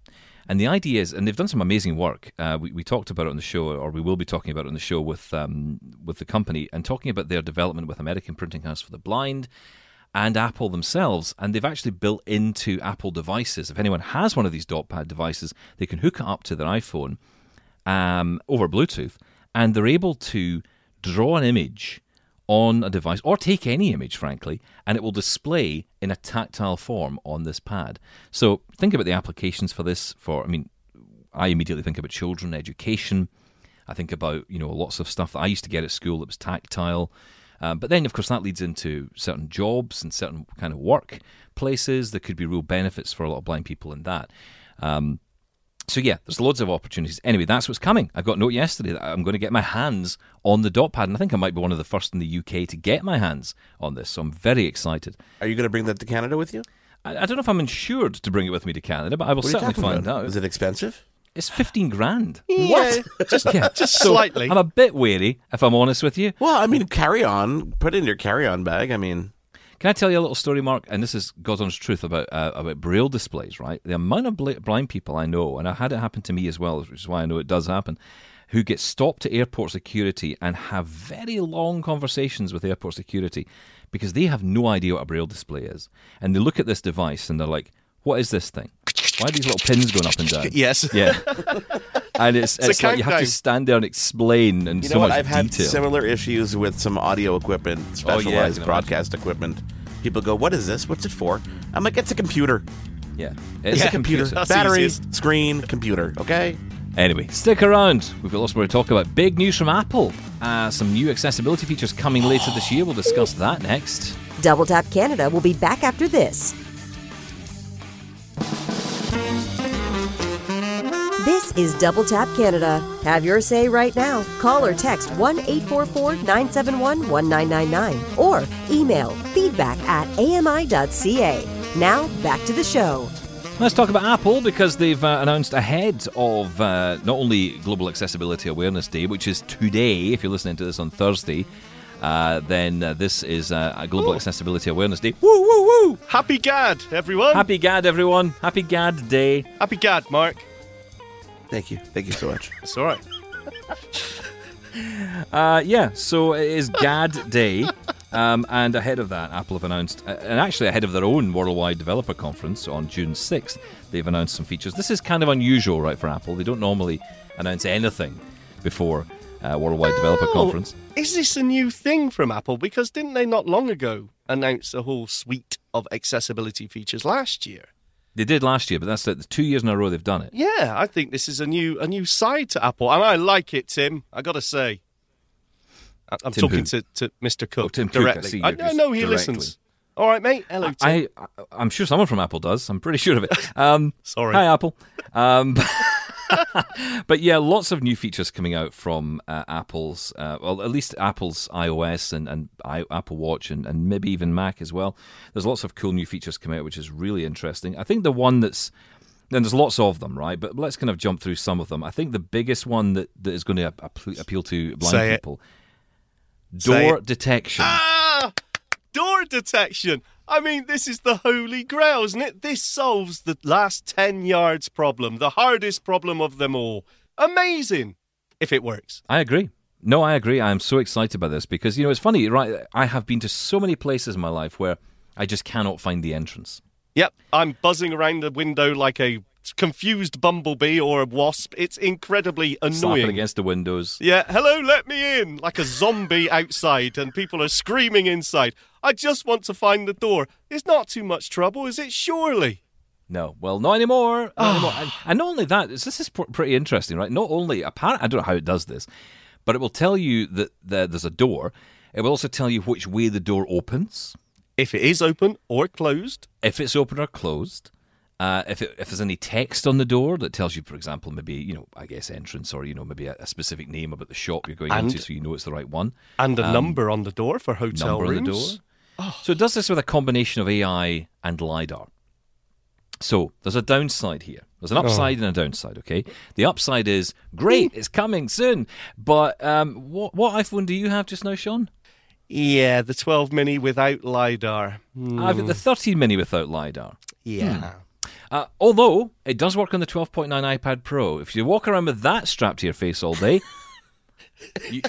And the idea is, and they've done some amazing work. Uh, we, we talked about it on the show, or we will be talking about it on the show with um, with the company, and talking about their development with American Printing House for the Blind and Apple themselves. And they've actually built into Apple devices. If anyone has one of these DotPad devices, they can hook it up to their iPhone um, over Bluetooth, and they're able to draw an image on a device or take any image, frankly, and it will display in a tactile form on this pad. So think about the applications for this. For I mean, I immediately think about children, education. I think about you know lots of stuff that I used to get at school that was tactile. Um, but then, of course, that leads into certain jobs and certain kind of work places. There could be real benefits for a lot of blind people in that. Um, so yeah, there's loads of opportunities. Anyway, that's what's coming. I got a note yesterday that I'm going to get my hands on the dot pad, and I think I might be one of the first in the UK to get my hands on this. So I'm very excited. Are you going to bring that to Canada with you? I, I don't know if I'm insured to bring it with me to Canada, but I will What are you certainly find about? out. Is it expensive? It's 15 grand. Yeah, just, Yeah. just So slightly. I'm a bit wary, if I'm honest with you. Well, I mean, carry on. Put it in your carry-on bag. I mean, Can I tell you a little story, Mark? And this is God's honest truth about uh, about braille displays, right? The amount of bl- blind people I know, and I had it happen to me as well, which is why I know it does happen, who get stopped at airport security and have very long conversations with airport security because they have no idea what a braille display is, and they look at this device and they're like, "What is this thing? Why are these little pins going up and down?" yes. Yeah, *laughs* and it's, It's it's like you have to stand there and explain in you so know what? much I've had similar issues with some audio equipment, Oh, yeah, I specialized broadcast equipment. People go, "What is this? What's it for?" I'm like, "It's a computer." Yeah, it's It's a a computer, That's battery, easiest. screen, computer. Okay. Anyway, stick around. We've got lots more to talk about. Big news from Apple. Uh, some new accessibility features coming later this year. We'll discuss that next. Double Tap Canada will be back after this. Is Double Tap Canada. Have your say right now. Call or text 1 844 971 1999 or email feedback at ami.ca. Now, back to the show. Let's talk about Apple because they've uh, announced ahead of uh, not only Global Accessibility Awareness Day, which is today, if you're listening to this on Thursday, uh, then uh, this is uh, a Global Accessibility Awareness Day. Woo, woo, woo! Happy Gad, everyone. Happy GAD, everyone. Happy GAD Day. Happy Gad, Mark. Thank you. Thank you so much. It's all right. *laughs* Uh, yeah, so it is GAAD Day. Um, and ahead of that, Apple have announced, uh, and actually ahead of their own Worldwide Developer Conference on June 6th, they've announced some features. This is kind of unusual, right, for Apple. They don't normally announce anything before uh, Worldwide Developer Conference. Is this a new thing from Apple? Because didn't they not long ago announce a whole suite of accessibility features last year? They did last year, but that's the two years in a row they've done it. Yeah, I think this is a new a new side to Apple, and I like it, Tim. I got to say, I- I'm Tim talking to, to Mr. Cook Oh, Tim Cook, I directly. I, I know he directly. listens. All right, mate. Hello, Tim. I, I, I'm sure someone from Apple does. I'm pretty sure of it. Um, *laughs* Sorry. Hi, Apple. Um, *laughs* *laughs* but yeah, lots of new features coming out from uh, Apple's, uh, well, at least Apple's iOS and, and I, Apple Watch and, and maybe even Mac as well. There's lots of cool new features coming out, which is really interesting. I think the one that's and there's lots of them, right? But let's kind of jump through some of them. I think the biggest one that, that is going to ap- appeal to blind Say it. people Say door it. detection. Ah, door detection. I mean, this is the holy grail, isn't it? This solves the last 10 yards problem, the hardest problem of them all. Amazing if it works. I agree. No, I agree. I am so excited about this because you know it's funny, right? I have been to so many places in my life where I just cannot find the entrance. Yep, I'm buzzing around the window like a confused bumblebee or a wasp. It's incredibly Slapping annoying. against the windows. Yeah, hello, let me in. Like a zombie *laughs* outside, and people are screaming inside. I just want to find the door. It's not too much trouble, is it? Surely. No, well, not anymore. Not ah. anymore. And, and not only that, this is pretty interesting, right? Not only apparent, I don't know how it does this, but it will tell you that there- there's a door. It will also tell you which way the door opens, If it is open or closed, if it's open or closed. Uh, if it, if there's any text on the door that tells you, for example, maybe you know, I guess entrance or you know, maybe a, a specific name about the shop you're going And- into, so you know it's the right one. and a number on the door for hotel Um, number rooms. on the door. So it does this with a combination of AI and LiDAR. So there's a downside here. There's an upside and a downside, okay? The upside is great, it's coming soon. But um, what, what iPhone do you have just now, Sean? Yeah, the 12 mini without LiDAR. Hmm, I've got the 13 mini without LiDAR. yeah. Uh, although it does work on the 12.9 iPad Pro. If you walk around with that strapped to your face all day, you,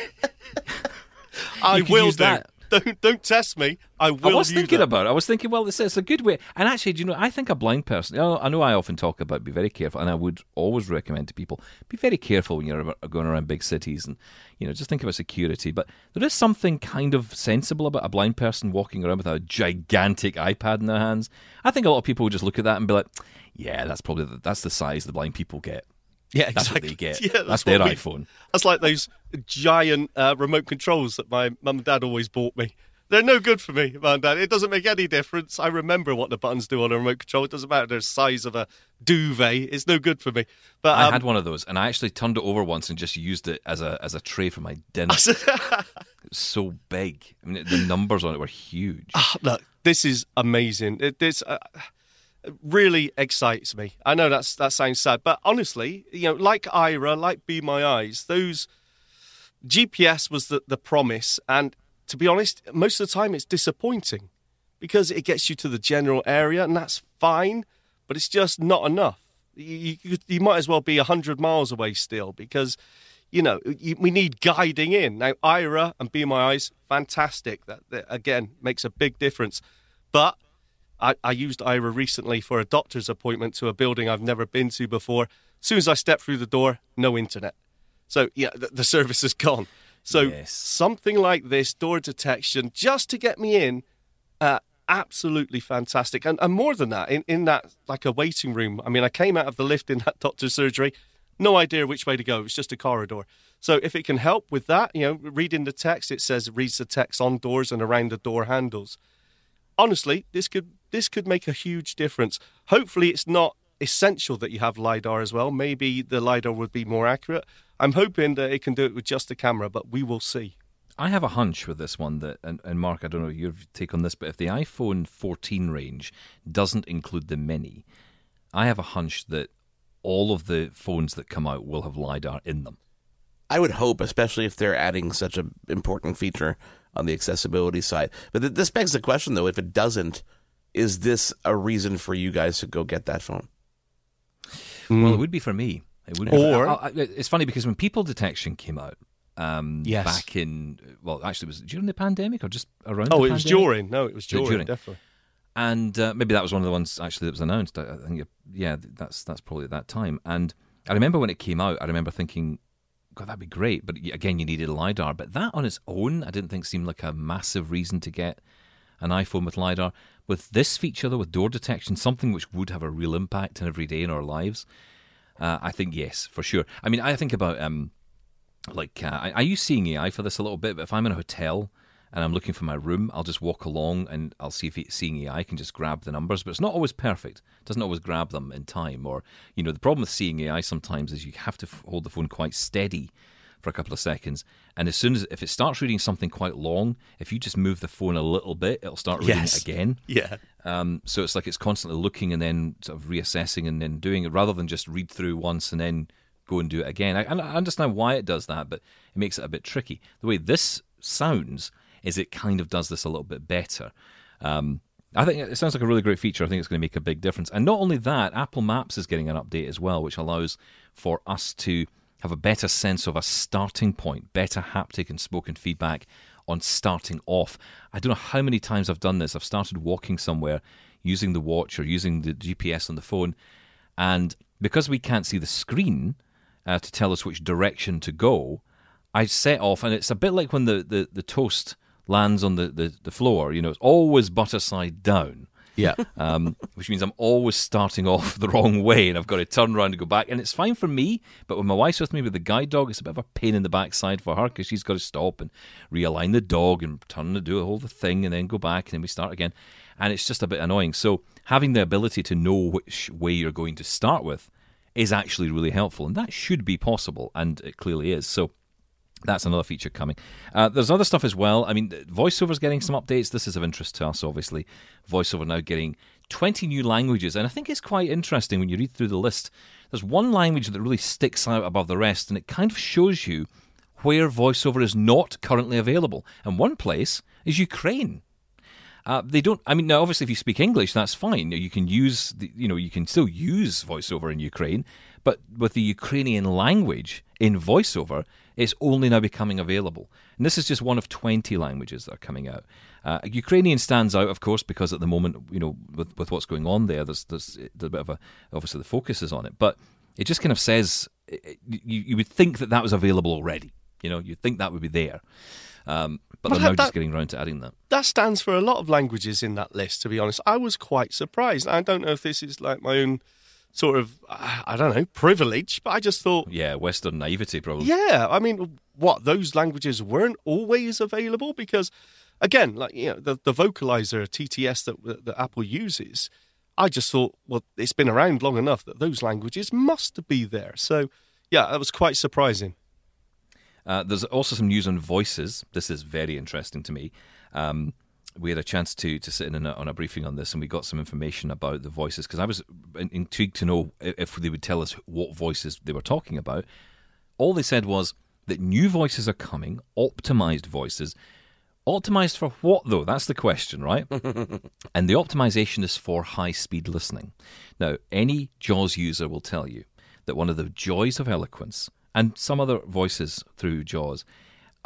*laughs* I you will do. that. Don't, don't test me. I will. I was thinking about it. I was thinking, well, it's, it's a good way. And actually, do you know, I think a blind person, you know, I know I often talk about be very careful, and I would always recommend to people be very careful when you're going around big cities and, you know, just think about security. But there is something kind of sensible about a blind person walking around with a gigantic iPad in their hands. I think a lot of people would just look at that and be like, yeah, that's probably the, that's the size the blind people get. Yeah, That's exactly. what they get. Yeah, that's that's their we- iPhone. That's like those giant uh, remote controls that my mum and dad always bought me. They're no good for me, mum and dad. It doesn't make any difference. I remember what the buttons do on a remote control. It doesn't matter the size of a duvet. It's no good for me. But I um, had one of those, and I actually turned it over once and just used it as a as a tray for my dinner. *laughs* It's so big. I mean, the numbers on it were huge. Ah, look, this is amazing. It, this uh, really excites me. I know that's that sounds sad, but honestly, you know, like Aira, like Be My Eyes, those GPS was the, the promise, and to be honest, most of the time it's disappointing because it gets you to the general area, and that's fine, but it's just not enough. You, you, you might as well be 100 miles away still because, you know, you, we need guiding in. Now, Aira and Be My Eyes, fantastic. That, that again makes a big difference. But I, I used Aira recently for a doctor's appointment to a building I've never been to before. As soon as I stepped through the door, no internet. So, yeah, the, the *laughs* service is gone. So, Yes. something like this, door detection, just to get me in, uh, absolutely fantastic. And, and more than that, in, in that like a waiting room. I mean, I came out of the lift in *laughs* that doctor's surgery, no idea which way to go. It's just a corridor. So if it can help with that, you know, reading the text, it says reads the text on doors and around the door handles. Honestly, this could this could make a huge difference. Hopefully, it's not essential that you have lidar as well. Maybe the lidar would be more accurate. I'm hoping that it can do it with just the camera, but we will see. I have a hunch with this one that, and, and Mark, I don't know your take on this, but if the iPhone 14 range doesn't include the Mini, I have a hunch that all of the phones that come out will have lidar in them. I would hope, especially if they're adding such an important feature on the accessibility side. But this begs the question, though: if it doesn't, is this a reason for you guys to go get that phone? Well, it would be for me. It would. Be Or- for, I- I- it's funny because when people detection came out, um, Yes. back in well, actually, was it during the pandemic or just around? Oh, the it was during. No, it was it during, during? definitely. and uh, maybe that was one of the ones actually that was announced. I, I think, yeah, that's that's probably at that time. And I remember when it came out, I remember thinking, God, that'd be great. But again, you needed a lidar. But that on its own, I didn't think seemed like a massive reason to get an iPhone with lidar. With this feature, though, with door detection, something which would have a real impact in every day in our lives, uh, I think yes, for sure. I mean, I think about um, like uh, I, I use Seeing AI for this a little bit. But if I'm in a hotel and I'm looking for my room, I'll just walk along and I'll see if Seeing AI can just grab the numbers. But it's not always perfect. It doesn't always grab them in time. Or you know, the problem with Seeing AI sometimes is you have to f- hold the phone quite steady for a couple of seconds, and as soon as if it starts reading something quite long, if you just move the phone a little bit, it'll start reading Yes. it again. Yeah. Um, so it's like it's constantly looking and then sort of reassessing and then doing it rather than just read through once and then go and do it again. I, I understand why it does that, but it makes it a bit tricky. The way this sounds is it kind of does this a little bit better. Um, I think it sounds like a really great feature. I think it's going to make a big difference. And not only that, Apple Maps is getting an update as well, which allows for us to have a better sense of a starting point, better haptic and spoken feedback on starting off. I don't know how many times I've done this. I've started walking somewhere using the watch or using the GPS on the phone, and because we can't see the screen uh, to tell us which direction to go, I set off, and it's a bit like when the, the, the toast lands on the, the, the floor. You know, it's always butter side down Yeah. um, which means I'm always starting *laughs* off the wrong way and I've got to turn around and go back. And it's fine for me, but when my wife's with me with the guide dog, it's a bit of a pain in the backside for her because she's got to stop and realign the dog and turn to do whole thing and then go back and then we start again. And it's just a bit annoying. So having the ability to know which way you're going to start with is actually really helpful. And that should be possible, and it clearly is. So that's another feature coming. Uh, there's other stuff as well. I mean, VoiceOver's getting some updates. This is of interest to us, obviously. VoiceOver now getting 20 new languages, and I think it's quite interesting when you read through the list. There's one language that really sticks out above the rest, and it kind of shows you where VoiceOver is not currently available. And one place is Ukraine. Uh, they don't. I mean, now obviously, if you speak English, that's fine. You can use, the, you know, you can still use VoiceOver in Ukraine, but with the Ukrainian language in VoiceOver, it's only now becoming available. And this is just one of twenty languages that are coming out. Uh, Ukrainian stands out, of course, because at the moment, you know, with with what's going on there, there's there's, there's a bit of a obviously the focus is on it, but it just kind of says it- you you would think that that was available already. You know, you'd think that would be there. Um, but, But they're now just getting around to adding that. that stands for a lot of languages in that list. To be honest, I was quite surprised. I don't know if this is like my own sort of I don't know privilege, but I just thought, Yeah, Western naivety, probably. yeah, I mean, what those languages weren't always available because, again, like you know, the the vocalizer TTS that that Apple uses. I just thought, well, it's been around long enough that those languages must be there. So, yeah, that was quite surprising. Uh, there's also some news on voices. This is very interesting to me. Um, we had a chance to to sit in on a, on a briefing on this, and we got some information about the voices because I was in- intrigued to know if they would tell us what voices they were talking about. All they said was that new voices are coming, optimized voices. Optimized for what, though? That's the question, right? *laughs* and the optimization is for high speed listening. Now, any JAWS user will tell you that one of the joys of eloquence and some other voices through JAWS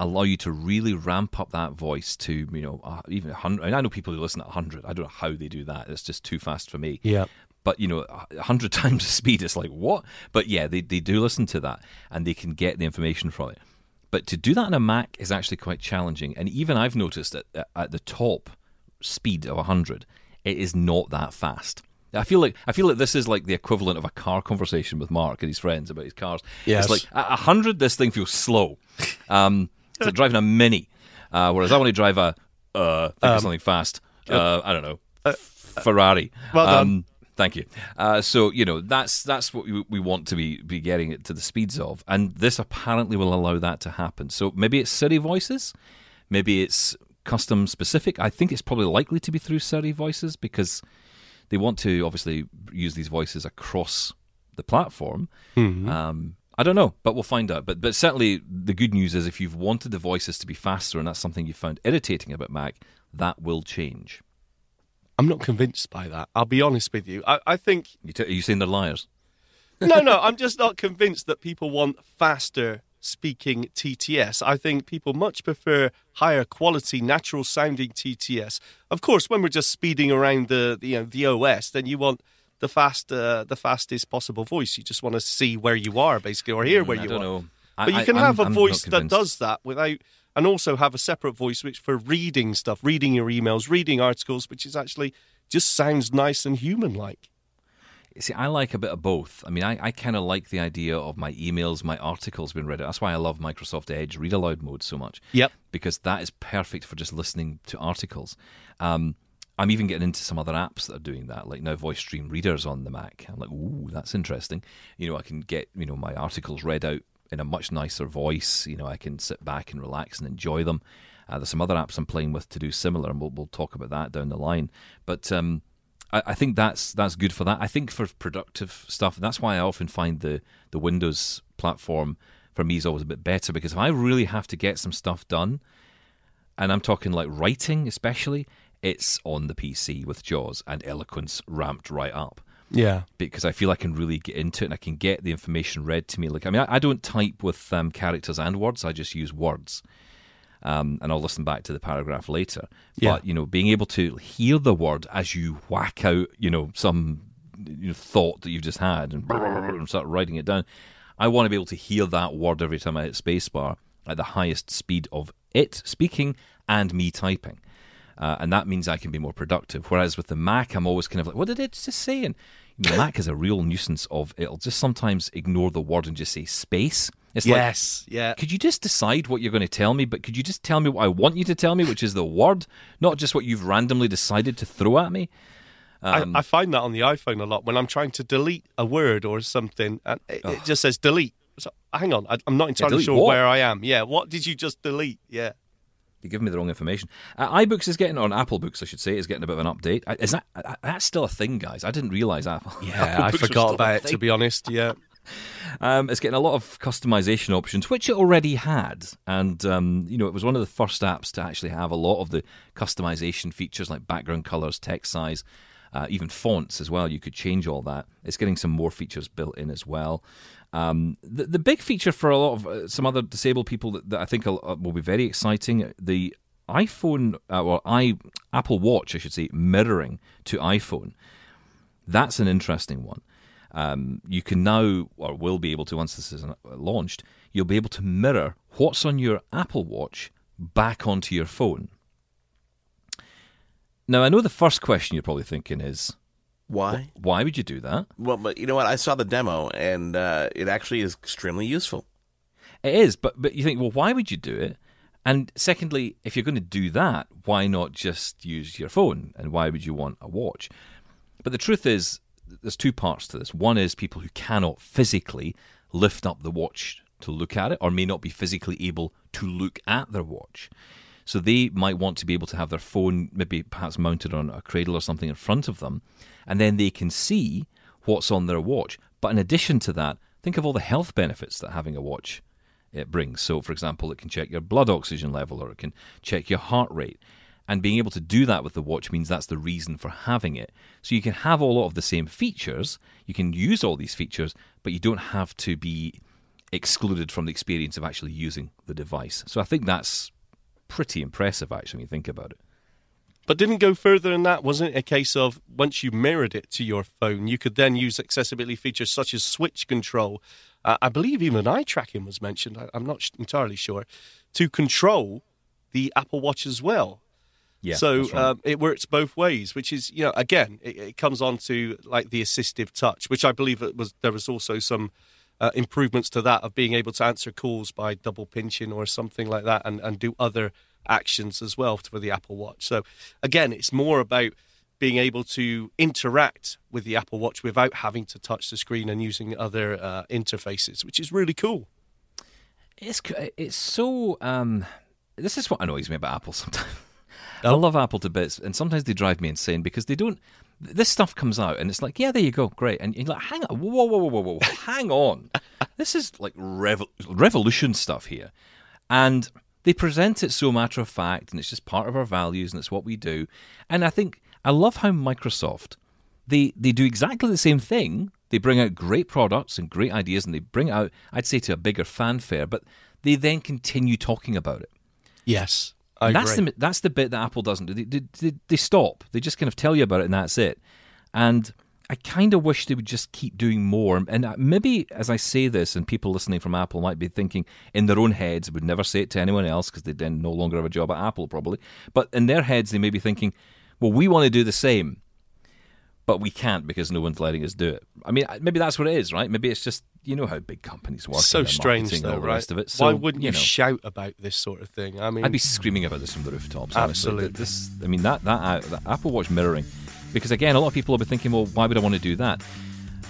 allow you to really ramp up that voice to, you know, uh, even 100. And I know people who listen at 100. I don't know how they do that. It's just too fast for me Yeah. but you know, a hundred *laughs* times the speed. It's like what? But yeah, they they do listen to that and they can get the information from it. But to do that on a Mac is actually quite challenging. And even I've noticed that at the top speed of 100, it is not that fast. I feel like I feel like this is like the equivalent of a car conversation with Mark and his friends about his cars. Yes. It's like at 100, this thing feels slow. *laughs* Um, like driving a Mini, uh, whereas I want to drive a uh, think of something fast. Uh, I don't know, Ferrari. Well done. Um, Thank you. Uh, so you know that's that's what we, we want to be be getting it to the speeds of, and this apparently will allow that to happen. So maybe it's Siri voices, maybe it's custom specific. I think it's probably likely to be through Siri voices because they want to obviously use these voices across the platform. Um, I don't know, but we'll find out. But but certainly the good news is if you've wanted the voices to be faster and that's something you found irritating about Mac, that will change. I'm not convinced by that. I'll be honest with you. I, I think You t- are you saying they're liars? *laughs* no, no. I'm just not convinced that people want faster speaking TTS. I think people much prefer higher quality, natural sounding TTS. Of course, when we're just speeding around the, the you know the OS, then you want the fast uh, the fastest possible voice. You just want to see where you are, basically, or hear where Mm, I you are. know. But I- you can I- have I'm- a voice that does that without, and also have a separate voice which for reading stuff, reading your emails, reading articles, which is actually just sounds nice and human like. See, I like a bit of both. I mean, I, I kind of like the idea of my emails, my articles being read out. That's why I love Microsoft Edge read aloud mode so much. Yep. Because that is perfect for just listening to articles. Um, I'm even getting into some other apps that are doing that, like now Voice Dream Readers on the Mac. I'm like, ooh, that's interesting. You know, I can get you know my articles read out in a much nicer voice. You know, I can sit back and relax and enjoy them. Uh, there's some other apps I'm playing with to do similar, and we'll, we'll talk about that down the line. But um, I, I think that's that's good for that. I think for productive stuff, that's why I often find the the Windows platform for me is always a bit better because if I really have to get some stuff done, and I'm talking like writing especially, it's on the PC with JAWS and Eloquence ramped right up Yeah. because I feel I can really get into it and I can get the information read to me. Like, I mean, I, I don't type with um, characters and words; I just use words. Um, and I'll listen back to the paragraph later. Yeah. But you know, being able to hear the word as you whack out, you know, some you know, thought that you've just had and, and start writing it down. I want to be able to hear that word every time I hit spacebar at the highest speed of it speaking and me typing. Uh, and that means I can be more productive. Whereas with the Mac, I'm always kind of like, what did it just say? And know, Mac is a real nuisance of it'll just sometimes ignore the word and just say space. It's like, Yes. yeah. could you just decide what you're going to tell me? But could you just tell me what I want you to tell me, which is the word, not just what you've randomly decided to throw at me? Um, I, I find that on the iPhone a lot when I'm trying to delete a word or something, and it, it just says delete. So, hang on, I, I'm not entirely delete sure what? where I am. Yeah, what did you just delete? Yeah. You give me the wrong information. Uh, iBooks is getting, on Apple Books, I should say, is getting a bit of an update. Uh, Is that uh, that's still a thing, guys? I didn't realize Apple. Yeah, *laughs* Apple I forgot about it, to be honest. Yeah. *laughs* Um, it's getting a lot of customization options, which it already had. And, um, you know, it was one of the first apps to actually have a lot of the customization features like background colors, text size, uh, even fonts as well. You could change all that. It's getting some more features built in as well. Um, the, the big feature for a lot of uh, some other disabled people that, that I think will, uh, will be very exciting the iPhone, uh, well, i Apple Watch, I should say, mirroring to iPhone. That's an interesting one. Um, you can now, or will be able to, once this is uh, launched, you'll be able to mirror what's on your Apple Watch back onto your phone. Now, I know the first question you're probably thinking is, Why? why would you do that? Well, but you know what? I saw the demo, and uh, it actually is extremely useful. It is, but but you think, well, why would you do it? And secondly, if you're going to do that, why not just use your phone? And why would you want a watch? But the truth is, there's two parts to this. One is people who cannot physically lift up the watch to look at it, or may not be physically able to look at their watch. So they might want to be able to have their phone maybe perhaps mounted on a cradle or something in front of them, and then they can see what's on their watch. But in addition to that, think of all the health benefits that having a watch it brings. So, for example, it can check your blood oxygen level or it can check your heart rate. And being able to do that with the watch means that's the reason for having it. So you can have a lot of the same features, you can use all these features, but you don't have to be excluded from the experience of actually using the device. So I think that's pretty impressive, actually, when you think about it. But didn't go further than that. Wasn't it a case of once you mirrored it to your phone, you could then use accessibility features such as switch control? Uh, I believe even eye tracking was mentioned. I, I'm not sh- entirely sure to control the Apple Watch as well. Yeah, so right. um, it works both ways, which is you know again it, it comes on to like the assistive touch, which I believe it was there was also some uh, improvements to that of being able to answer calls by double pinching or something like that, and and do other actions as well for the Apple Watch. So again, it's more about being able to interact with the Apple Watch without having to touch the screen and using other uh, interfaces, which is really cool. It's it's so. Um, this is what annoys me about Apple *laughs* sometimes. I Oh. love Apple to bits, and sometimes they drive me insane because they don't. This stuff comes out, and it's like, yeah, there you go, great, and you're like, hang on, whoa, whoa, whoa, whoa, whoa, hang on, *laughs* this is like revol- revolution stuff here, and they present it so matter of fact, and it's just part of our values, and it's what we do, and I think I love how Microsoft they they do exactly the same thing. They bring out great products and great ideas, and they bring it out, I'd say, to a bigger fanfare. But they then continue talking about it. Yes, I that's agree. the that's the bit that Apple doesn't do. They, they, they, they stop. They just kind of tell you about it, and that's it. And I kind of wish they would just keep doing more. And uh, maybe as I say this, and people listening from Apple might be thinking in their own heads, would never say it to anyone else because they then no longer have a job at Apple, probably. But in their heads, they may be thinking, well, we want to do the same but we can't because no one's letting us do it. I mean, maybe that's what it is, right? Maybe it's just you know how big companies work. so strange though, right? rest of it. So, Why wouldn't you, know, shout about this sort of thing? I mean, I'd be screaming about this from the rooftops. honestly. Absolutely. This, I mean, that, that uh, that Apple Watch mirroring, because again, a lot of people will be thinking, well, why would I want to do that?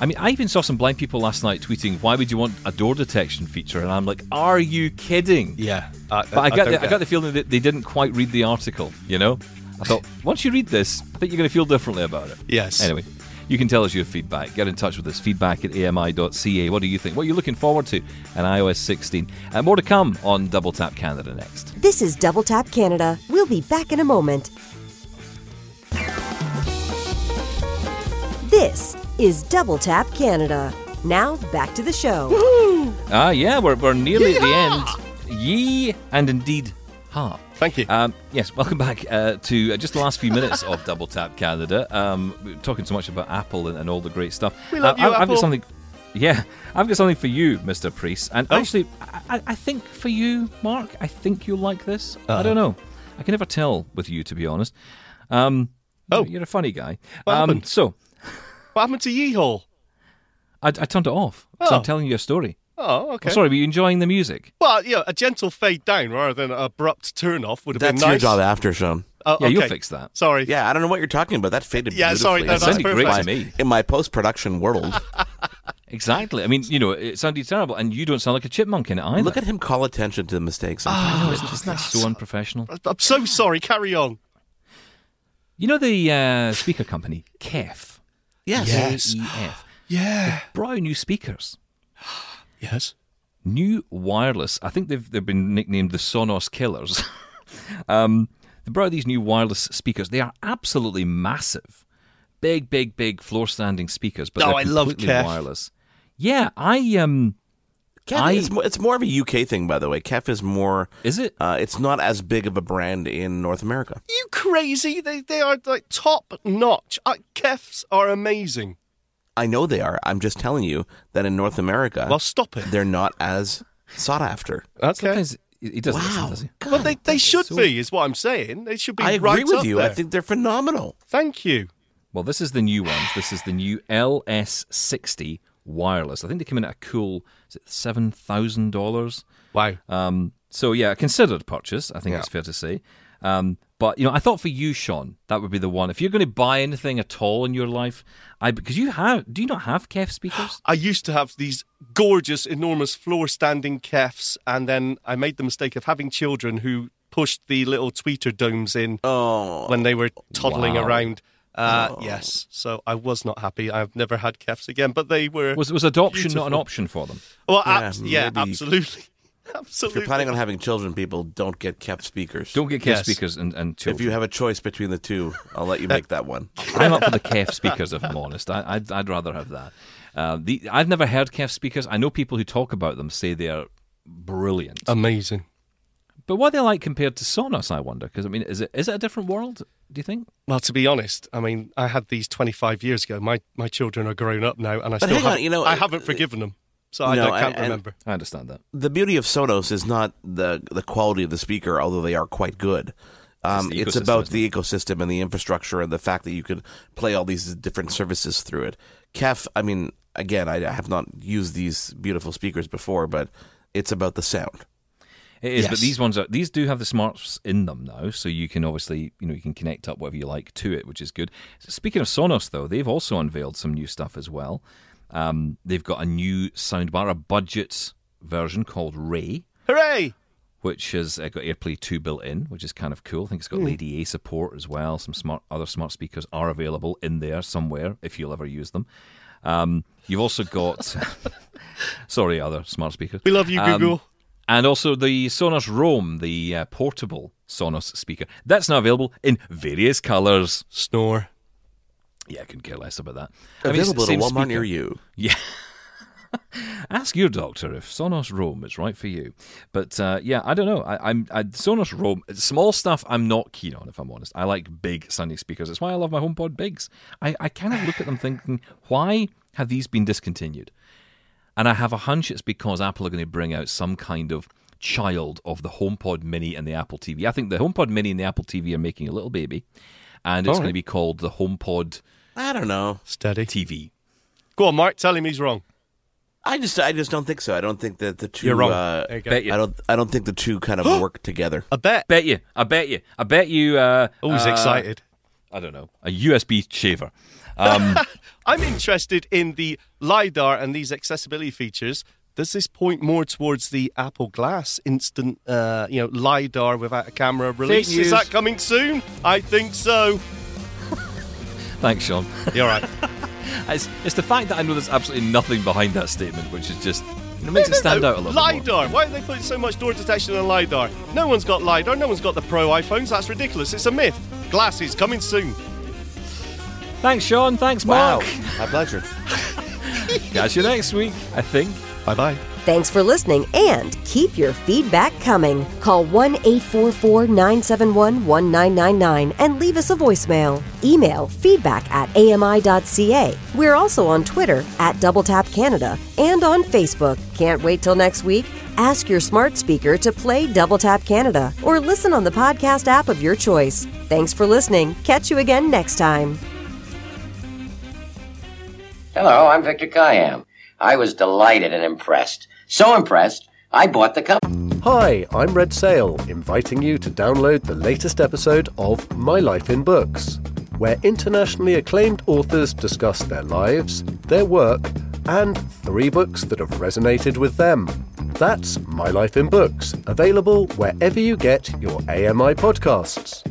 I mean, I even saw some blind people last night tweeting, "Why would you want a door detection feature?" And I'm like, "Are you kidding?" yeah, uh, I, But I got, don't the, I got the feeling that they didn't quite read the article. You know, I thought *laughs* once you read this, I think you're going to feel differently about it. Yes. Anyway, you can tell us your feedback. Get in touch with us. Feedback at ami.ca. What do you think? What are you looking forward to in iOS 16? And uh, more to come on Double Tap Canada next. This is Double Tap Canada. We'll be back in a moment. This is Double Tap Canada. Now back to the show. *gasps* Ah, yeah, we're, we're nearly at the end. Yee and indeed ha. Thank you. Um, yes, welcome back uh, to uh, just the last few minutes of Double Tap Canada. Um, we're talking so much about Apple and, and all the great stuff. We love Uh, you, I, I've got something. Yeah, I've got something for you, Mr. Preece. And Oh. actually, I, I- I think for you, Mark, I think you'll like this. I Uh-huh. don't know. I can never tell with you, to be honest. Um, Oh. you're a funny guy. What um, so what happened to Yeehall? I, I turned it off. So Oh. I'm telling you a story. Oh, okay. Oh, sorry, were you enjoying the music? Well, yeah, a gentle fade down rather than an abrupt turn off would have That's been your job after, Sean. Oh, Yeah, you'll fix that. Sorry. Yeah, I don't know what you're talking about. That faded Yeah, sorry, beautifully. no, It that's sounded great to me. In my post-production world, *laughs* Exactly. I mean, you know, it sounded terrible, and you don't sound like a chipmunk in it either. look at him call attention to the mistakes. Ah. I'm Isn't that- isn't that so unprofessional? I'm so sorry. Carry on. You know the uh, speaker company, KEF? Yes. Yes. K-E-F. *gasps* Yeah. Brought out new speakers. *gasps* Yes. New wireless. I think they've, they've been nicknamed the Sonos Killers. *laughs* um, they brought out these new wireless speakers. They are absolutely massive. Big, big, big floor standing speakers, but Oh, they're I love completely wireless. Yeah, I um Kef, I- it's, more, it's more of a UK thing, by the way. Kef is more. is it? Uh, it's not as big of a brand in North America. You crazy? They they are like top notch. Uh, Kefs are amazing. I know they are. I'm just telling you that in North America, Well, stop it. they're not as sought after. Okay. Sometimes he he doesn't listen, Wow. does he? Well, they, they should so- be, is what I'm saying. They should be I agree right with up you. there. I think they're phenomenal. Thank you. Well, this is the new ones. This is the new LS60 wireless. I think they came in at a cool is it seven thousand dollars. Wow. Um, so yeah, a considered purchase. I think Yeah. it's fair to say. Um, but you know, I thought for you, Sean, that would be the one. If you're going to buy anything at all in your life, I because you have, do you not have KEF speakers? *gasps* I used to have these gorgeous, enormous floor standing kefs, and then I made the mistake of having children who pushed the little tweeter domes in Oh, when they were toddling Wow. around. Uh, Yes, so I was not happy. I've never had kefs again, but they were. Was was adoption not an option for them? well, Yeah, abs- yeah, maybe- absolutely. *laughs* if you're planning on having children, people don't get Kef speakers. Don't get KEF Yes. speakers and, and children. If you have a choice between the two, I'll let you make that one. *laughs* I'm up for the KEF speakers, if I'm honest. I, I'd, I'd rather have that. Uh, the, I've never heard KEF speakers. I know people who talk about them say they are brilliant. Amazing. But what are they like compared to Sonos, I wonder? Because, I mean, is it is it a different world, do you think? Well, to be honest, I mean, I had these 25 years ago. My my children are grown up now, and I But still hang on, haven't, you know, I uh, haven't forgiven them, so I No, don't, can't and- and- remember. I understand that. The beauty of Sonos is not the the quality of the speaker, although they are quite good. Um, the it's about the ecosystem and the infrastructure and the fact that you could play all these different services through it. Kef, I mean, again, I have not used these beautiful speakers before, but it's about the sound. It is, but these ones are these do have the smarts in them now, so you can obviously you know you can connect up whatever you like to it, which is good. Speaking of Sonos, though, they've also unveiled some new stuff as well. Um, they've got a new soundbar, a budget version called Ray, Hooray! which has uh, got AirPlay 2 built in, which is kind of cool. I think it's got Lady A support as well. Some smart other smart speakers are available in there somewhere if you'll ever use them. Um, you've also got, *laughs* *laughs* sorry, other smart speakers. We love you, Um, Google. And also the Sonos Roam, the uh, portable Sonos speaker. That's now available in various colours. Snore. Yeah, I couldn't care less about that. I mean, it's the Available at a same Walmart speaker. near you. *laughs* Yeah. Ask your doctor if Sonos Roam is right for you. But uh, yeah, I don't know. I, I'm I, Sonos Roam. Small stuff I'm not keen on, if I'm honest. I like big sounding speakers. That's why I love my HomePod Bigs. I, I kind of look at them thinking, why have these been discontinued? And I have a hunch it's because Apple are going to bring out some kind of child of the HomePod Mini and the Apple TV. I think the HomePod Mini and the Apple TV are making a little baby, and it's All going to be called the HomePod I don't know. Steady. TV. Go on, Mark. Tell him he's wrong. I just, I just don't think so. I don't think that the 2 You're wrong. Uh, you. Bet you. I don't, I don't think the two kind of *gasps* work together. I bet. Bet you. I bet you. I bet you. Uh, he's uh, excited. I don't know. A USB shaver. Um, *laughs* I'm interested in the LiDAR and these accessibility features. Does this point more towards the Apple Glass instant, uh, you know, LiDAR without a camera release? Is that coming soon? I think so. *laughs* thanks, Sean. You're right. *laughs* It's, it's the fact that I know there's absolutely nothing behind that statement, which is just know, makes it stand out a little. LiDAR. Why do they put so much door detection on LiDAR? No one's got LiDAR. No one's got the Pro iPhones. That's ridiculous. It's a myth. Glasses coming soon. Thanks, Sean. Thanks, Wow, Mark. my pleasure. *laughs* Catch you next week, I think. Bye bye. Thanks for listening and keep your feedback coming. Call 1 844 971 1999 and leave us a voicemail. Email feedback at ami.ca. We're also on Twitter at Double Tap Canada and on Facebook. Can't wait till next week? Ask your smart speaker to play Double Tap Canada or listen on the podcast app of your choice. Thanks for listening. Catch you again next time. Hello, I'm Victor Kiam. I was delighted and impressed. So impressed, I bought the company. Hi, I'm Red Sale, inviting you to download the latest episode of My Life in Books, where internationally acclaimed authors discuss their lives, their work, and three books that have resonated with them. That's My Life in Books, available wherever you get your AMI podcasts.